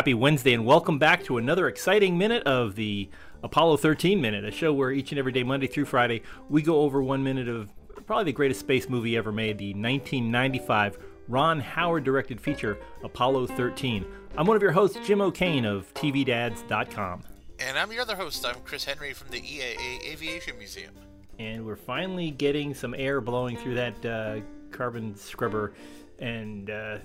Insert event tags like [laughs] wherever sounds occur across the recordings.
Happy Wednesday, and welcome back to another exciting minute of the Apollo 13 Minute, a show where each and every day, Monday through Friday, we go over one minute of probably the greatest space movie ever made, the 1995 Ron Howard directed feature, Apollo 13. I'm one of your hosts, Jim O'Kane of TVDads.com. And I'm your other host. I'm Chris Henry from the EAA Aviation Museum. And we're finally getting some air blowing through that uh, carbon scrubber and uh,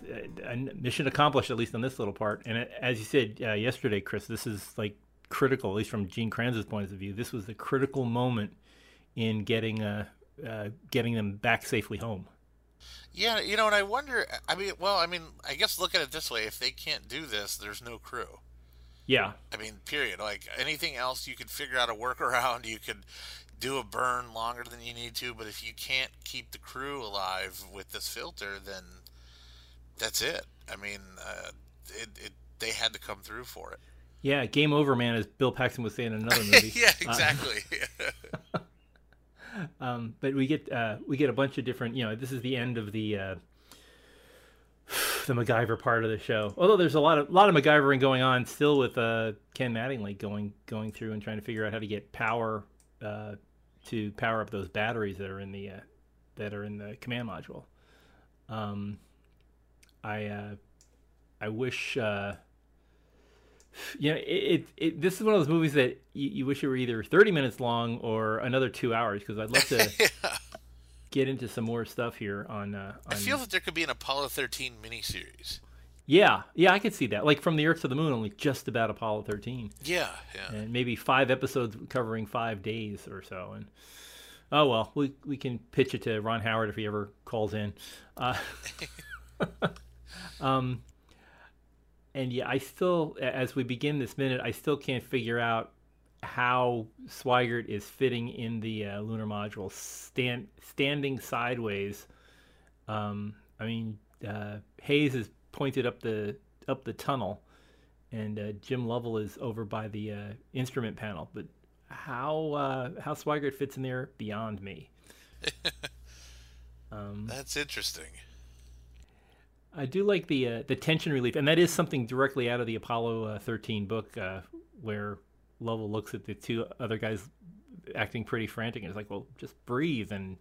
mission accomplished at least on this little part. And as you said uh, yesterday, Chris, this is like critical, at least from Gene Kranz's point of view. This was the critical moment in getting uh, uh, getting them back safely home. Yeah, you know, and I wonder. I mean, well, I mean, I guess look at it this way: if they can't do this, there's no crew. Yeah. I mean, period. Like anything else, you could figure out a workaround. You could do a burn longer than you need to, but if you can't keep the crew alive with this filter, then that's it. I mean, uh, it, it, they had to come through for it. Yeah, game over, man, as Bill Paxton was saying in another [laughs] movie. yeah, exactly. Uh, [laughs] um, but we get uh, we get a bunch of different. You know, this is the end of the uh, [sighs] the MacGyver part of the show. Although there's a lot of lot of MacGyvering going on still with uh, Ken Mattingly going going through and trying to figure out how to get power uh, to power up those batteries that are in the uh, that are in the command module. Um, I uh, I wish uh, you know it, it, it, This is one of those movies that you, you, wish it were either thirty minutes long or another two hours because I'd love to [laughs] yeah. get into some more stuff here on, uh, on. I feel that there could be an Apollo thirteen miniseries. Yeah, yeah, I could see that. Like from the Earth to the Moon, only just about Apollo thirteen. Yeah, yeah. And maybe five episodes covering five days or so. And oh well, we we can pitch it to Ron Howard if he ever calls in. Uh, [laughs] [laughs] Um, and yeah, I still, as we begin this minute, I still can't figure out how Swigert is fitting in the uh, lunar module, stand standing sideways. Um, I mean, uh, Haise is pointed up the up the tunnel, and uh, Jim Lovell is over by the uh, instrument panel. But how uh, how Swigert fits in there beyond me. [laughs] um, That's interesting. I do like the uh, the tension relief, and that is something directly out of the Apollo uh, 13 book, uh, where Lovell looks at the two other guys acting pretty frantic, and is like, "Well, just breathe, and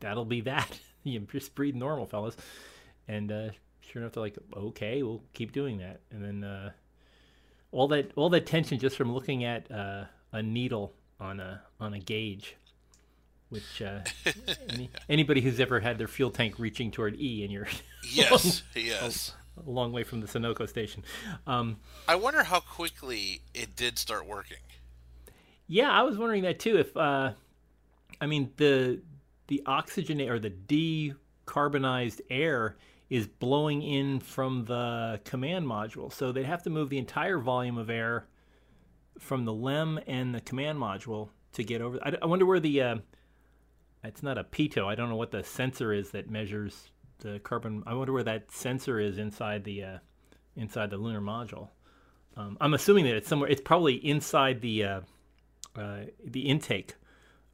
that'll be that. [laughs] you just breathe normal, fellas." And uh, sure enough, they're like, "Okay, we'll keep doing that." And then uh, all that all that tension just from looking at uh, a needle on a on a gauge which uh, [laughs] any, anybody who's ever had their fuel tank reaching toward E and you're [laughs] yes, [laughs] yes, a, a, long way from the Sunoco station. Um, I wonder how quickly it did start working. Yeah, I was wondering that too. If uh, I mean the the oxygen or the decarbonized air is blowing in from the command module, so they'd have to move the entire volume of air from the LEM and the command module to get over. I, I wonder where the uh, it's not a pitot. I don't know what the sensor is that measures the carbon. I wonder where that sensor is inside the uh, inside the lunar module. Um, I'm assuming that it's somewhere. It's probably inside the uh, uh, the intake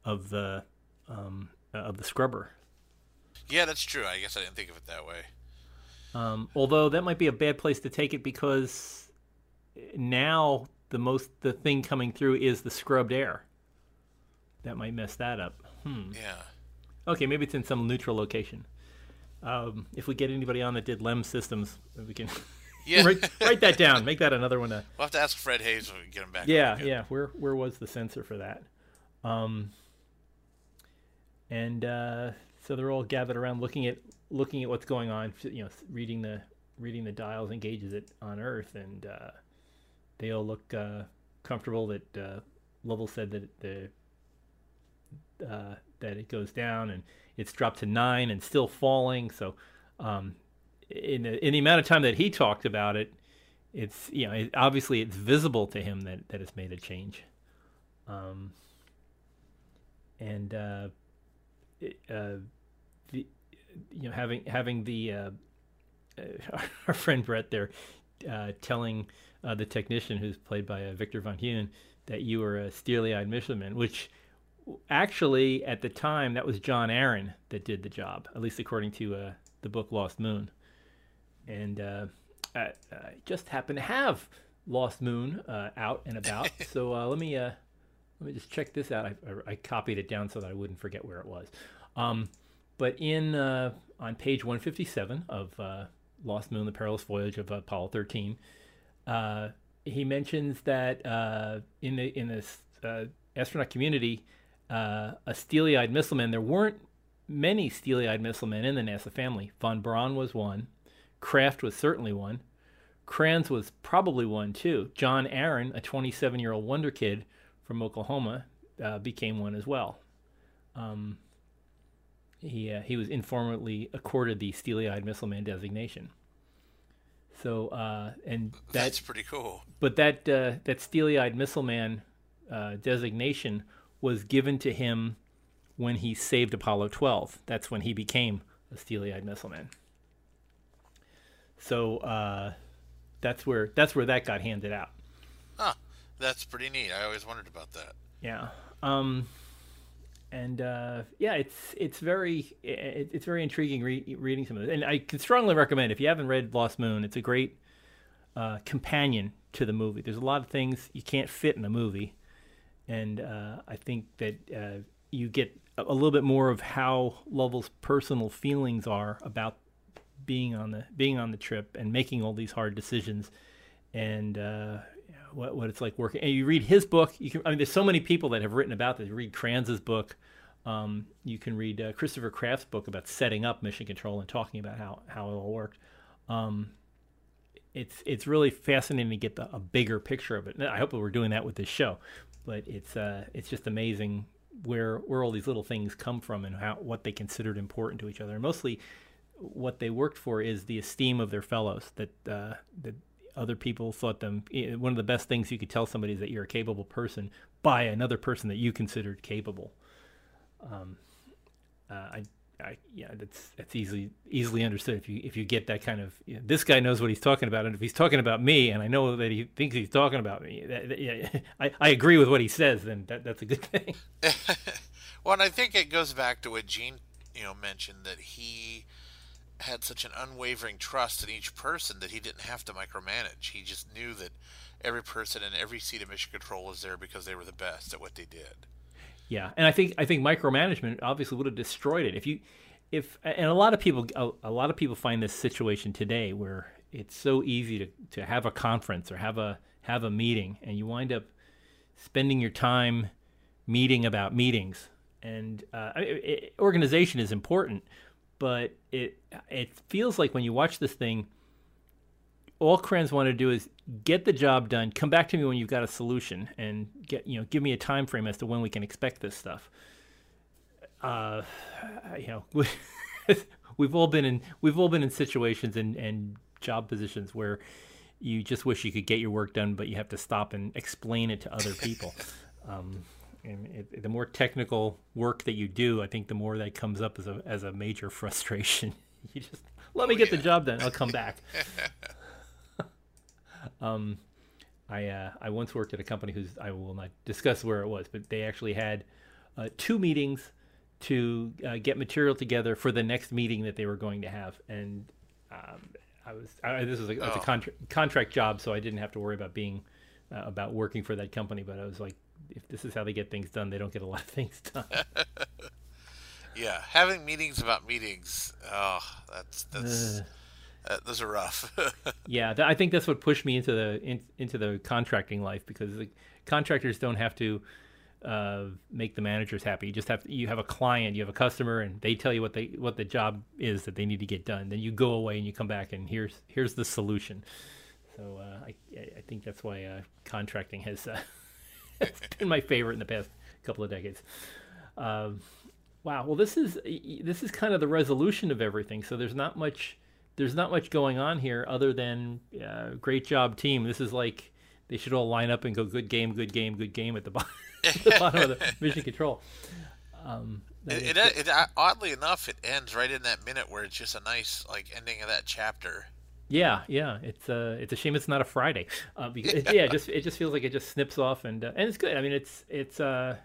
of the um, uh, of the scrubber. Yeah, that's true. I guess I didn't think of it that way. Um, although that might be a bad place to take it because now the most the thing coming through is the scrubbed air. That might mess that up. Hmm. Yeah. Okay, maybe it's in some neutral location. Um, if we get anybody on that did LEM systems, we can [laughs] yeah. write, write, that down. Make that another one. To, we'll have to ask Fred Haise when we get him back. Yeah, yeah. Where where was the sensor for that? Um, and uh, so they're all gathered around looking at looking at what's going on. You know, reading the reading the dials and gauges it on Earth, and uh, they all look uh, comfortable. That uh, Lovell said that the uh, that it goes down and it's dropped to nine and still falling. So, um, in the, in the amount of time that he talked about it, it's you know it, obviously it's visible to him that that it's made a change. Um, and uh, it, uh, the you know having having the uh, [laughs] our friend Brett there uh, telling uh, the technician, who's played by uh, Victor Von Huene, that you were a steely-eyed missileman, which actually at the time that was John Aaron that did the job, at least according to uh, the book Lost Moon. And uh, I, I, just happened to have Lost Moon uh, out and about, [laughs] so uh, let me uh, let me just check this out. I, I, I, copied it down so that I wouldn't forget where it was. Um, but in uh, on page 157 of Lost Moon: The Perilous Voyage of Apollo 13, he mentions that in the in this astronaut community uh, a steely-eyed missileman. There weren't many steely-eyed missilemen in the NASA family. Von Braun was one. Kraft was certainly one. Kranz was probably one too. John Aaron, a 27-year-old wonder kid from Oklahoma, uh, became one as well. Um, he uh, he was informally accorded the steely-eyed missileman designation. So uh, and that, that's pretty cool. But that uh, that steely-eyed missileman uh, designation was given to him when he saved Apollo 12. That's when he became a steely-eyed missile man. So uh, that's where that's where that got handed out. Huh. That's pretty neat. I always wondered about that. Yeah. Um, and uh, yeah, it's it's very it, it's very intriguing re- reading some of it, and I can strongly recommend if you haven't read Lost Moon, it's a great uh, companion to the movie. There's a lot of things you can't fit in a movie, and uh, I think that uh, you get a little bit more of how Lovell's personal feelings are about being on the being on the trip and making all these hard decisions, and uh, what what it's like working. And you read his book. You can. I mean, there's so many people that have written about this. You read Kranz's book. Um, you can read uh, Christopher Kraft's book about setting up mission control and talking about how how it all worked. Um, it's it's really fascinating to get the, a bigger picture of it. And I hope that we're doing that with this show but it's uh, it's just amazing where where all these little things come from and how what they considered important to each other. And mostly, what they worked for is the esteem of their fellows. That uh, that other people thought them. Eh, one of the best things you could tell somebody is that you're a capable person by another person that you considered capable. Um, uh, I I, yeah, that's that's easily easily understood if you if you get that kind of you know, this guy knows what he's talking about, and if he's talking about me, and I know that he thinks he's talking about me, that, that, yeah, [laughs] I, I agree with what he says, then that, that's a good [laughs] thing. [laughs] well, and I think it goes back to what Gene you know mentioned that he had such an unwavering trust in each person that he didn't have to micromanage. He just knew that every person in every seat of mission control was there because they were the best at what they did. Yeah, and I think I think micromanagement obviously would have destroyed it. If you if and a lot of people a, a, lot of people find this situation today where it's so easy to, to have a conference or have a have a meeting and you wind up spending your time meeting about meetings. And uh, it, organization is important but it it feels like when you watch this thing all Kranz want to do is get the job done. Come back to me when you've got a solution, and get you know give me a time frame as to when we can expect this stuff. Uh, you know, we, [laughs] we've all been in we've all been in situations and and job positions where you just wish you could get your work done, but you have to stop and explain it to other [laughs] people. um, and it, the more technical work that you do, I think the more that comes up as a as a major [laughs] frustration. you just let me oh, get yeah. the job done. I'll come back. Um, I uh, I once worked at a company whose I will not discuss where it was, but they actually had uh, two meetings to uh, get material together for the next meeting that they were going to have, and um, I was I, this was a, oh. a contra- contract job, so I didn't have to worry about being uh, about working for that company. But I was like, if this is how they get things done, they don't get a lot of [laughs] things done. [laughs] yeah, having meetings about meetings. Oh, that's that's. Uh, those are rough. [laughs] yeah, th- I think that's what pushed me into the in, into the contracting life because the contractors don't have to uh, make the managers happy. You just have to, you have a client, you have a customer, and they tell you what they what the job is that they need to get done. Then you go away and you come back and here's here's the solution. So uh, I I think that's why uh, contracting has uh, [laughs] been my favorite in the past couple of decades. Um, wow. Well, this is this is kind of the resolution of everything. So there's not much there's not much going on here other than uh, great job team. This is like they should all line up and go good game, good game, good game at the [laughs] bottom, the [laughs] bottom of the mission control. Um, it, it, it, oddly enough, it ends right in that minute where it's just a nice like ending of that chapter. Yeah, yeah, it's uh, it's a shame it's not a Friday, uh, because [laughs] yeah, it just it just feels like it just snips off and uh, and it's good. I mean, it's it's uh,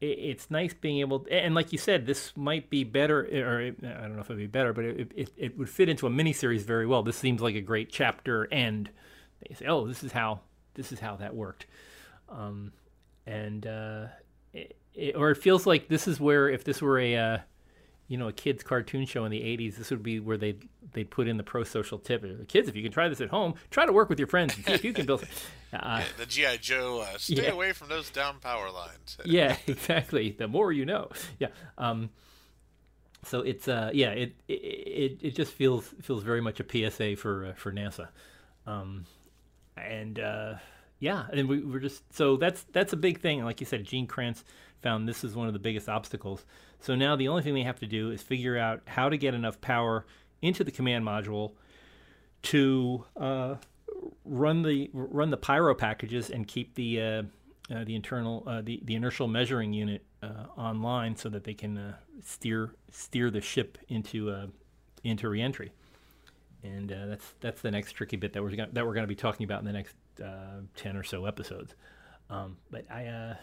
it's nice being able to, and like you said, this might be better, or I don't know if it'd be better, but it, it it would fit into a mini series very well. This seems like a great chapter end. They say, oh, this is how this is how that worked, um, and uh, it, or it feels like this is where if this were a uh, you know a kids cartoon show in the 80s this would be where they they'd put in the pro social tip. Kids if you can try this at home try to work with your friends and see if you can build [laughs] uh, yeah, the gi joe uh, stay yeah. away from those down power lines. [laughs] Yeah exactly. The more you know. Yeah um, so it's uh yeah it, it it just feels feels very much a psa for uh, for nasa. Um, and uh yeah and we, we're just so that's that's a big thing. Like you said gene kranz found this is one of the biggest obstacles. So now the only thing they have to do is figure out how to get enough power into the command module to uh, run the run the pyro packages and keep the uh, uh, the internal uh, the the inertial measuring unit uh, online so that they can uh, steer steer the ship into into reentry. And that's that's the next tricky bit that we're gonna, that we're going to be talking about in the next ten or so episodes. Um, but I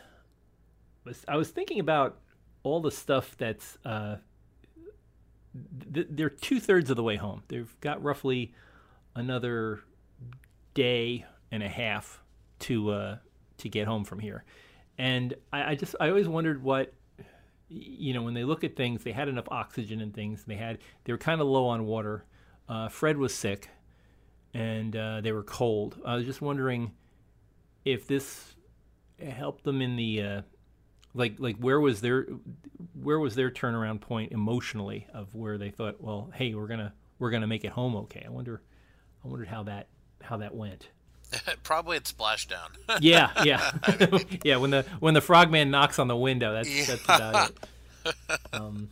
was I was thinking about all the stuff that's uh, th- they're two thirds of the way home. They've got roughly another day and a half to uh, to get home from here, and I, I just I always wondered what you know when they look at things they had enough oxygen and things they had they were kind of low on water. Uh, fred was sick and uh, they were cold. I was just wondering if this helped them in the uh, like like where was their where was their turnaround point emotionally of where they thought well hey we're gonna we're gonna make it home okay? I wonder i wondered how that how that went. [laughs] Probably at splashdown. [laughs] Yeah yeah. [laughs] Yeah when the when the frogman knocks on the window that's yeah. that's about it. Um,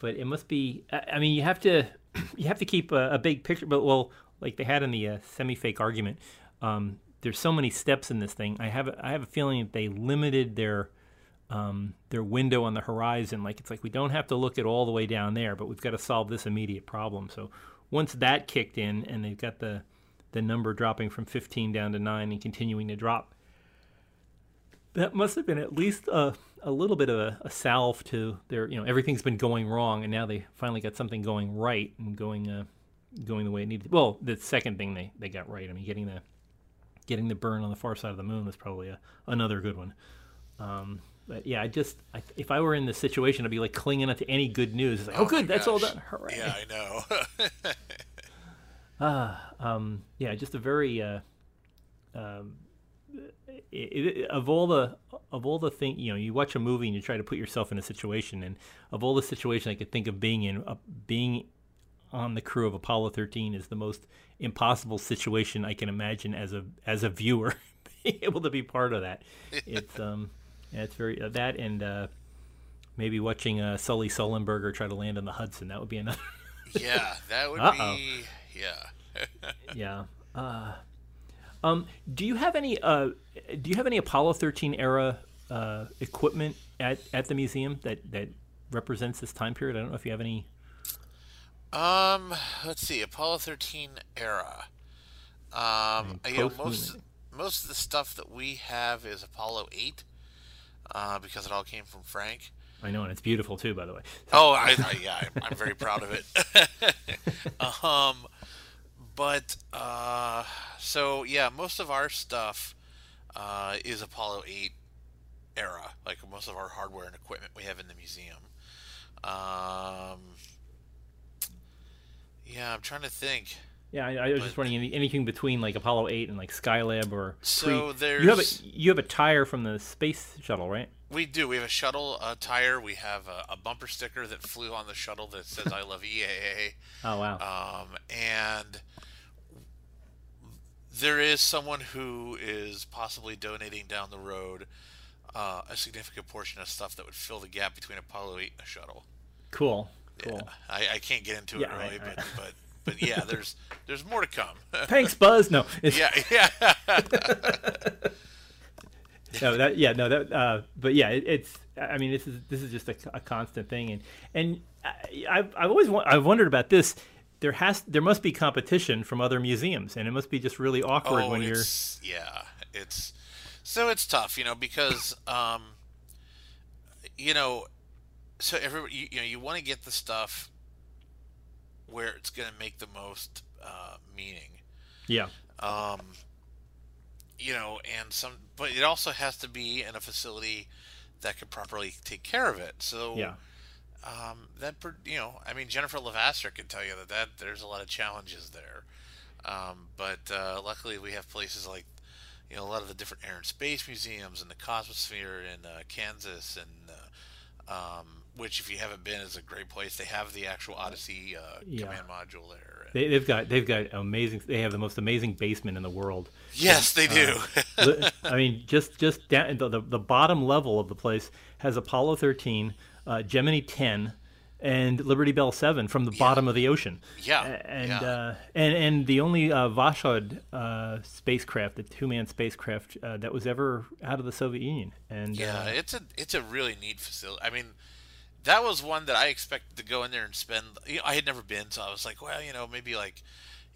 but it must be i mean you have to [clears throat] you have to keep a, a big picture but well like they had in the uh, semi-fake argument um, there's so many steps in this thing. I have i have a feeling that they limited their um, their window on the horizon. Like it's like we don't have to look at all the way down there, but we've got to solve this immediate problem. So once that kicked in, and they've got the the number dropping from 15 down to nine and continuing to drop, that must have been at least a, a little bit of a, a salve to their. You know, everything's been going wrong, and now they finally got something going right and going uh, going the way it needed. Well, the second thing they, they got right. I mean, getting the getting the burn on the far side of the moon was probably a, another good one. Um, but yeah, I just I, if I were in this situation, I'd be like clinging onto any good news. It's like, oh, oh good, that's all done. Hooray! Yeah, I know. [laughs] Ah, uh, um, yeah, just a very uh, um, it, it, of all the of all the thing you know, you watch a movie and you try to put yourself in a situation, and of all the situations I could think of being in, uh, being on the crew of Apollo 13 is the most impossible situation I can imagine as a as a viewer [laughs] being able to be part of that. [laughs] It's um yeah, it's very uh, that and uh, maybe watching uh, Sully Sullenberger try to land on the Hudson. That would be another. [laughs] yeah, that would Uh-oh. be yeah. [laughs] yeah. Uh, um, do you have any uh, do you have any Apollo 13 era uh, equipment at, at the museum that, that represents this time period? I don't know if you have any. Um, let's see, Apollo 13 era. Um, I mean, you know, most most of the stuff that we have is Apollo 8 uh, because it all came from Frank. I know, and it's beautiful too, by the way. [laughs] Oh, I, I, yeah, I'm very proud of it. [laughs] um, but uh, so yeah, most of our stuff uh, is Apollo 8 era. Like most of our hardware and equipment we have in the museum. Um, yeah, I'm trying to think. Yeah, I, I was but, just wondering any, anything between like Apollo eight and like Skylab or so there's you have a you have a tire from the space shuttle, right? We do. We have a shuttle uh, tire. We have a, a, bumper sticker that flew on the shuttle that says "I love EAA." [laughs] Oh wow! Um, and there is someone who is possibly donating down the road uh, a significant portion of stuff that would fill the gap between Apollo eight and a shuttle. Cool. Cool. Yeah, I, I can't get into it yeah, really, right, but right. but but yeah, there's there's more to come. [laughs] Thanks, Buzz. No, yeah, yeah. [laughs] no, that yeah, no, that. Uh, but yeah, it, it's. I mean, this is this is just a, a constant thing, and and I, I've I've always I've wondered about this. there has there must be competition from other museums, and it must be just really awkward oh, when you're. yeah, it's so it's tough, you know, because um, you know, so everybody, you, you know, you want to get the stuff where it's going to make the most uh, meaning. Yeah. Um, you know, and some, but it also has to be in a facility that could properly take care of it. So Yeah. um, that you know, I mean, Jennifer Levasseur can tell you that, that there's a lot of challenges there. Um, but uh, luckily, we have places like you know a lot of the different air and space museums and the Cosmosphere in uh, Kansas, and uh, um, which if you haven't been is a great place. They have the actual Odyssey uh, Yeah. command module there. And- They, they've got they've got amazing. They have the most amazing basement in the world. yes, they do. Li- I mean, just just down the, the the bottom level of the place has Apollo 13, uh, Gemini 10, and Liberty Bell 7 from the bottom of the ocean. Yeah, and yeah. uh, and and the only uh, Voskhod uh, spacecraft, the two-man spacecraft uh, that was ever out of the Soviet Union. And Yeah, uh, it's a it's a really neat facility. I mean, that was one that I expected to go in there and spend. You know, I had never been, so I was like, well, you know, maybe like,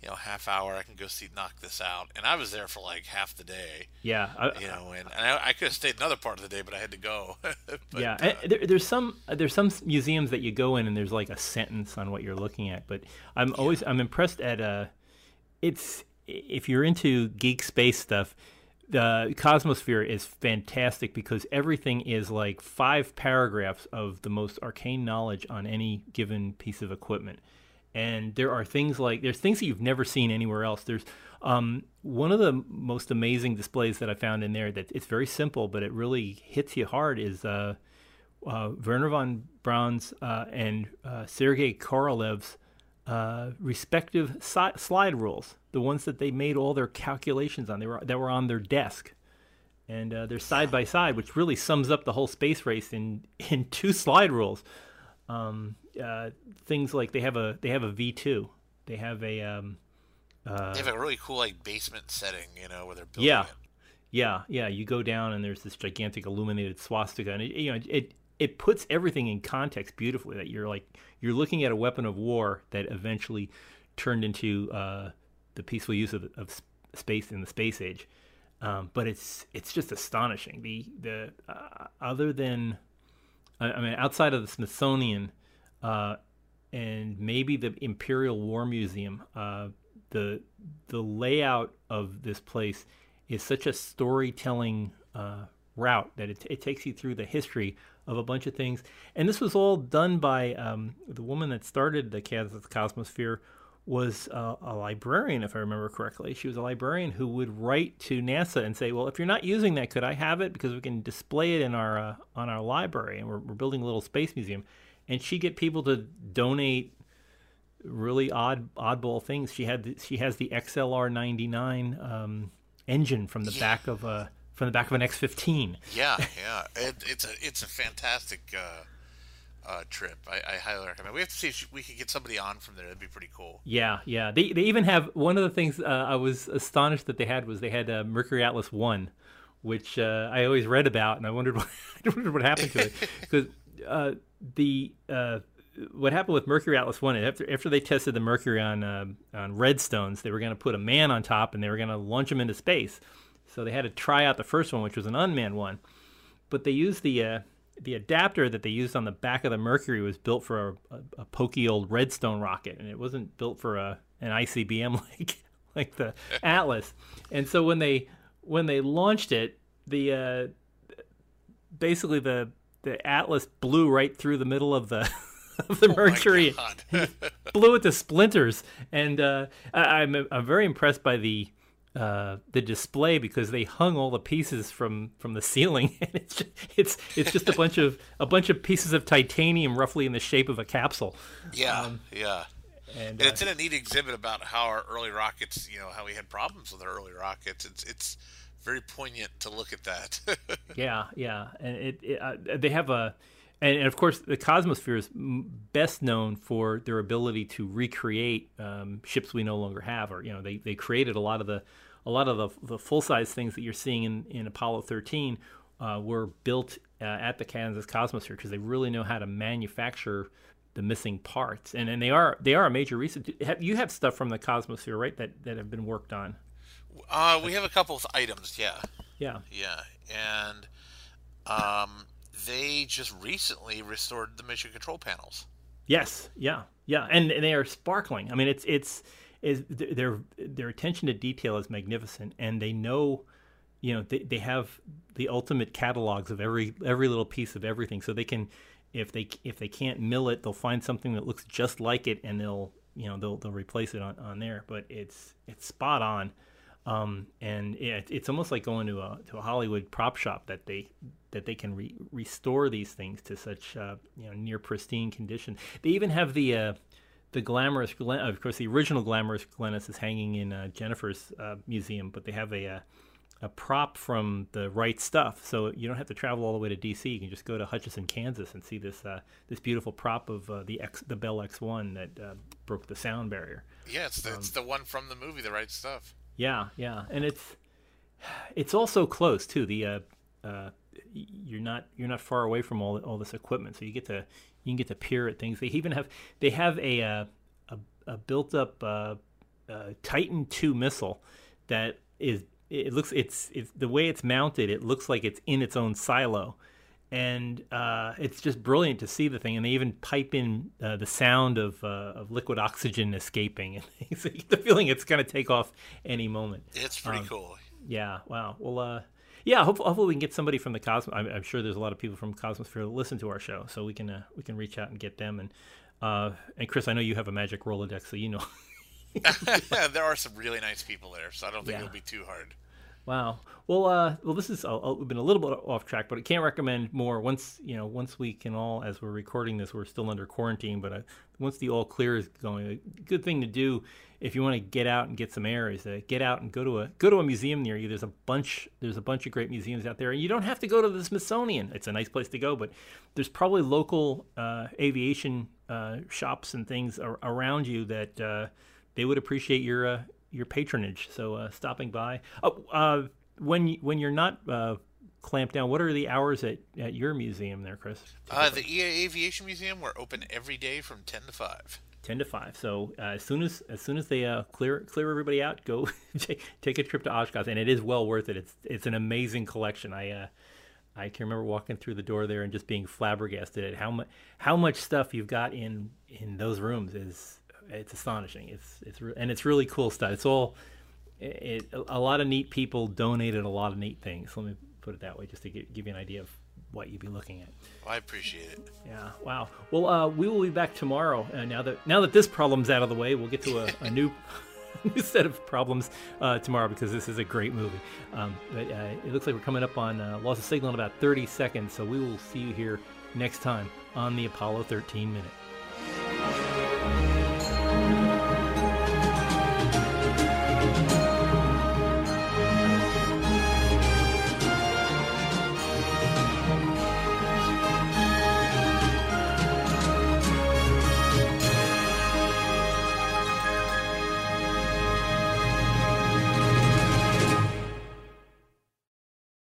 you know, half hour I can go see knock this out. And I was there for like half the day. yeah, I, You know, and, and I, I could have stayed another part of the day, but I had to go. [laughs] but, yeah, uh, there, there's some there's some museums that you go in and there's like a sentence on what you're looking at, but I'm always I'm impressed at uh, it's if you're into geek space stuff, the Cosmosphere is fantastic because everything is like five paragraphs of the most arcane knowledge on any given piece of equipment. And there are things like there's things that you've never seen anywhere else. There's um, one of the most amazing displays that I found in there that it's very simple, but it really hits you hard. Is uh, uh, Werner von Braun's uh, and uh, Sergei Korolev's uh, respective si- slide rules, the ones that they made all their calculations on, they were that were on their desk, and uh, they're side by side, which really sums up the whole space race in [laughs] in two slide rules. Um, uh, things like they have a they have a V two, they have a um, uh, they have a really cool like basement setting, you know, where they're building yeah, it. yeah, yeah. You go down and there's this gigantic illuminated swastika, and it, you know it it puts everything in context beautifully. That you're like you're looking at a weapon of war that eventually turned into uh, the peaceful use of, of space in the space age. Um, but it's it's just astonishing. The the uh, other than I I mean outside of the Smithsonian uh, and maybe the Imperial War Museum, uh, the the layout of this place is such a storytelling uh, route that it, it takes you through the history of a bunch of things. And this was all done by um, the woman that started the Kansas Cosmosphere was uh, a librarian, if I remember correctly. She was a librarian who would write to NASA and say, "Well, if you're not using that, could I have it because we can display it in our uh, on our library, and we're, we're building a little space museum." And she get people to donate really odd oddball things. She had the, she has the XLR 99 um, engine from the back of a from the back of an X15. Yeah, yeah. It, it's a it's a fantastic uh, uh, trip. I, I highly recommend. We have to see if we could get somebody on from there. That'd be pretty cool. Yeah, yeah. They they even have one of the things uh, I was astonished that they had was they had uh, Mercury Atlas One, which uh, I always read about, and I wondered [laughs] what, I wondered what happened to it [laughs] because uh, the uh, what happened with Mercury Atlas One after after they tested the Mercury on uh, on Redstones, they were going to put a man on top and they were going to launch him into space. So they had to try out the first one, which was an unmanned one, but they used the uh, the adapter that they used on the back of the Mercury was built for a, a, a pokey old Redstone rocket, and it wasn't built for a an ICBM [laughs] like like the [laughs] Atlas. And so when they when they launched it, the uh, basically the the Atlas blew right through the middle of the [laughs] of the Mercury, Oh God. blew it to splinters. And uh, I, I'm I'm very impressed by the uh, the display because they hung all the pieces from from the ceiling, [laughs] and it's just, it's it's just a bunch of a bunch of pieces of titanium, roughly in the shape of a capsule. yeah, yeah. And And uh, it's in a neat exhibit about how our early rockets, you know, how we had problems with our early rockets. It's it's very poignant to look at that. [laughs] yeah, yeah, and it, it uh, they have a. And, and of course, the Cosmosphere is m- best known for their ability to recreate um, ships we no longer have, or you know, they, they created a lot of the a lot of the, the full size things that you're seeing in, in Apollo 13 uh, were built uh, at the Kansas Cosmosphere because they really know how to manufacture the missing parts, and and they are they are a major reason. You have stuff from the Cosmosphere, right? That that have been worked on. Uh, we have a couple of items, yeah. Yeah. Yeah, and um, they just recently restored the mission control panels. Yes, yeah, yeah, and, and they are sparkling. I mean, it's it's is their their attention to detail is magnificent, and they know, you know, they, they have the ultimate catalogs of every every little piece of everything, so they can, if they if they can't mill it, they'll find something that looks just like it, and they'll you know they'll they'll replace it on, on there. But it's it's spot on. Um, and it, it's almost like going to a to a Hollywood prop shop that they that they can re- restore these things to such uh, you know near pristine condition. They even have the uh, the glamorous Glen- of course the original glamorous Glennis is hanging in uh, Jennifer's uh, museum, but they have a, a uh, a prop from the right stuff, so you don't have to travel all the way to D.C. You can just go to Hutchinson, Kansas, and see this uh, this beautiful prop of the X the Bell X1 that broke the sound barrier. Yeah, it's the, um, it's the one from the movie, The Right Stuff. Yeah, yeah, and it's it's also close too. The uh, uh, you're not you're not far away from all all this equipment, so you get to you can get to peer at things. They even have they have a uh, a, a built up uh, uh, Titan two missile that is it looks it's it's the way it's mounted. It looks like it's in its own silo and uh, it's just brilliant to see the thing. And they even pipe in uh, the sound of uh, of liquid oxygen escaping, [laughs] and so you get the feeling it's going to take off any moment. It's pretty um, cool. Yeah. Wow. Well. Uh, yeah. Hopefully, hopefully, we can get somebody from the Cosmos. I'm, I'm, sure there's a lot of people from Cosmosphere who listen to our show, so we can uh, we can reach out and get them. And uh, and Chris, I know you have a magic Rolodex, so you know. [laughs] [laughs] there are some really nice people there, so I don't think yeah. it'll be too hard. Wow. Well, uh, well, this is uh, we've been a little bit off track, but I can't recommend more. Once you know, once we can all, as we're recording this, we're still under quarantine. But uh, once the all clear is going, a good thing to do if you want to get out and get some air is to get out and go to a go to a museum near you. There's a bunch there's a bunch of great museums out there, and you don't have to go to the Smithsonian. It's a nice place to go, but there's probably local uh, aviation uh, shops and things ar- around you that uh, they would appreciate your uh, your patronage. So uh, stopping by. Oh, uh, when when you're not clamped down, what are the hours at, at your museum there, Chris? The EAA Aviation Museum. We're open every day from ten to five. Ten to five. So uh, as soon as as soon as they uh, clear clear everybody out, go [laughs] take a trip to Oshkosh, and it is well worth it. It's it's an amazing collection. I. I can remember walking through the door there and just being flabbergasted at how much how much stuff you've got in in those rooms is it's astonishing. It's it's re- and it's really cool stuff. It's all it, a lot of neat people donated a lot of neat things. Let me put it that way, just to give, give you an idea of what you'd be looking at. Well, I appreciate it. Yeah. Wow. Well, uh, we will be back tomorrow. Uh, now that now that this problem's out of the way, we'll get to a, a new. [laughs] new set of problems uh, tomorrow because this is a great movie. Um, but uh, it looks like we're coming up on uh, loss of signal in about 30 seconds, so we will see you here next time on the Apollo 13 Minute.